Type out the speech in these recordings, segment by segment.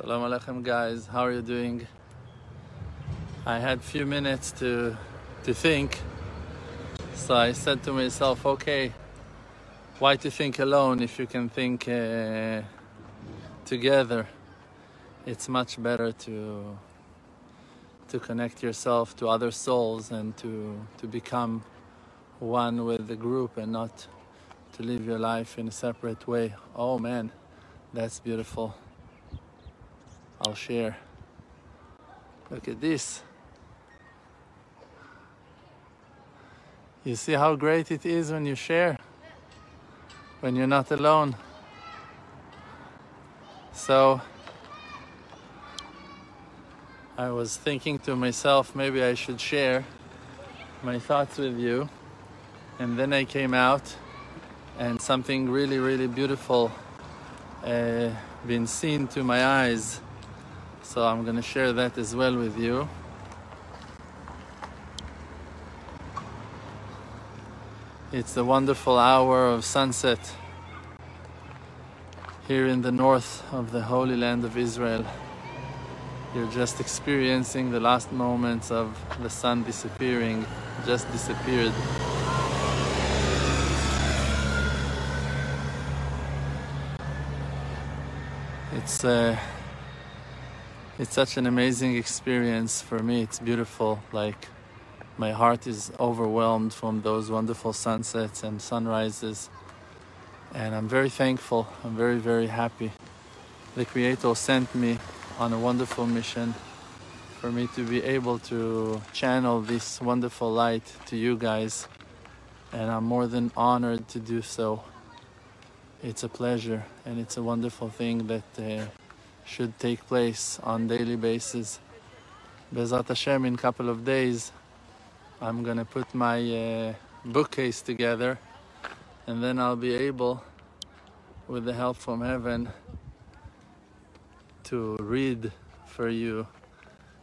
Shalom Aleichem guys, how are you doing? I had few minutes to to think. So I said to myself, okay, why to think alone if you can think uh, together? It's much better to to connect yourself to other souls and to to become one with the group and not to live your life in a separate way. Oh man, that's beautiful. I'll share. Look at this. You see how great it is when you share, when you're not alone. So I was thinking to myself, maybe I should share my thoughts with you. And then I came out, and something really, really beautiful uh, been seen to my eyes so I'm going to share that as well with you. It's the wonderful hour of sunset here in the north of the Holy Land of Israel. You're just experiencing the last moments of the sun disappearing, just disappeared. It's uh, it's such an amazing experience for me. It's beautiful. Like my heart is overwhelmed from those wonderful sunsets and sunrises. And I'm very thankful. I'm very, very happy. The Creator sent me on a wonderful mission for me to be able to channel this wonderful light to you guys. And I'm more than honored to do so. It's a pleasure and it's a wonderful thing that. Uh, should take place on daily basis. Bezat Hashem, in a couple of days, I'm gonna put my uh, bookcase together, and then I'll be able, with the help from heaven, to read for you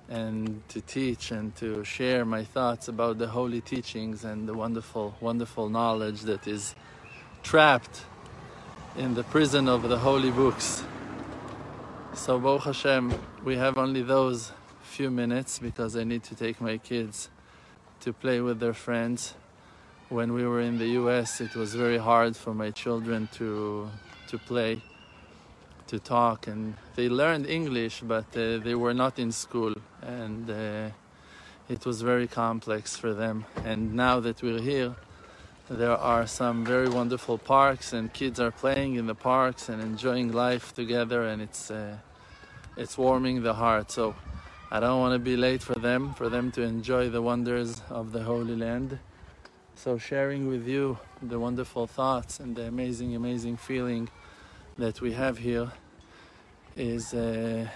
and to teach and to share my thoughts about the holy teachings and the wonderful, wonderful knowledge that is trapped in the prison of the holy books. So, Baruch Hashem, we have only those few minutes because I need to take my kids to play with their friends. When we were in the US, it was very hard for my children to, to play, to talk, and they learned English, but uh, they were not in school, and uh, it was very complex for them. And now that we're here, there are some very wonderful parks, and kids are playing in the parks and enjoying life together, and it's uh, it's warming the heart. So I don't want to be late for them, for them to enjoy the wonders of the Holy Land. So sharing with you the wonderful thoughts and the amazing, amazing feeling that we have here is uh,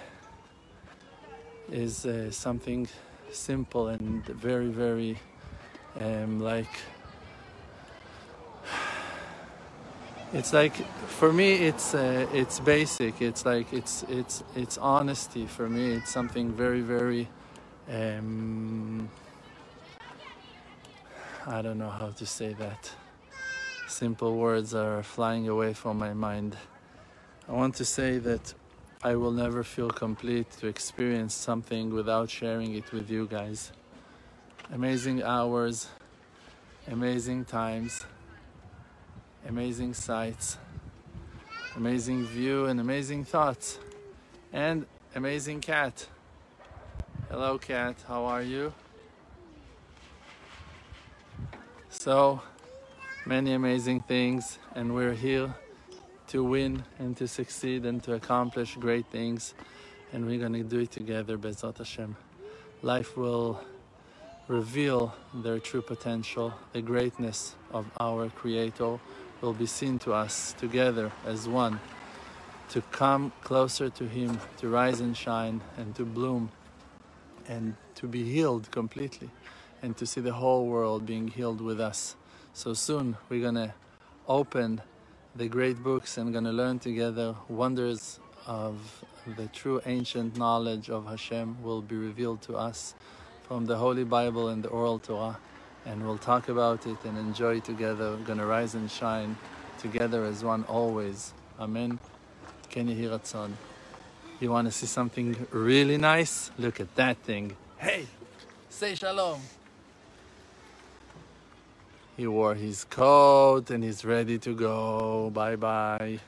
is uh, something simple and very, very um, like it's like for me it's uh, it's basic. It's like it's it's it's honesty for me. It's something very very um, I don't know how to say that. Simple words are flying away from my mind. I want to say that I will never feel complete to experience something without sharing it with you guys. Amazing hours amazing times amazing sights, amazing view, and amazing thoughts, and amazing cat. Hello, cat, how are you? So many amazing things, and we're here to win and to succeed and to accomplish great things, and we're gonna do it together, Bezat Hashem. Life will reveal their true potential, the greatness of our Creator will be seen to us together as one, to come closer to Him, to rise and shine, and to bloom, and to be healed completely, and to see the whole world being healed with us. So soon we're gonna open the great books and gonna learn together wonders of the true ancient knowledge of Hashem will be revealed to us from the Holy Bible and the Oral Torah and we'll talk about it and enjoy together. We're going to rise and shine together as one always. Amen. Can you hear it, son? You want to see something really nice? Look at that thing. Hey, say shalom. He wore his coat and he's ready to go. Bye bye.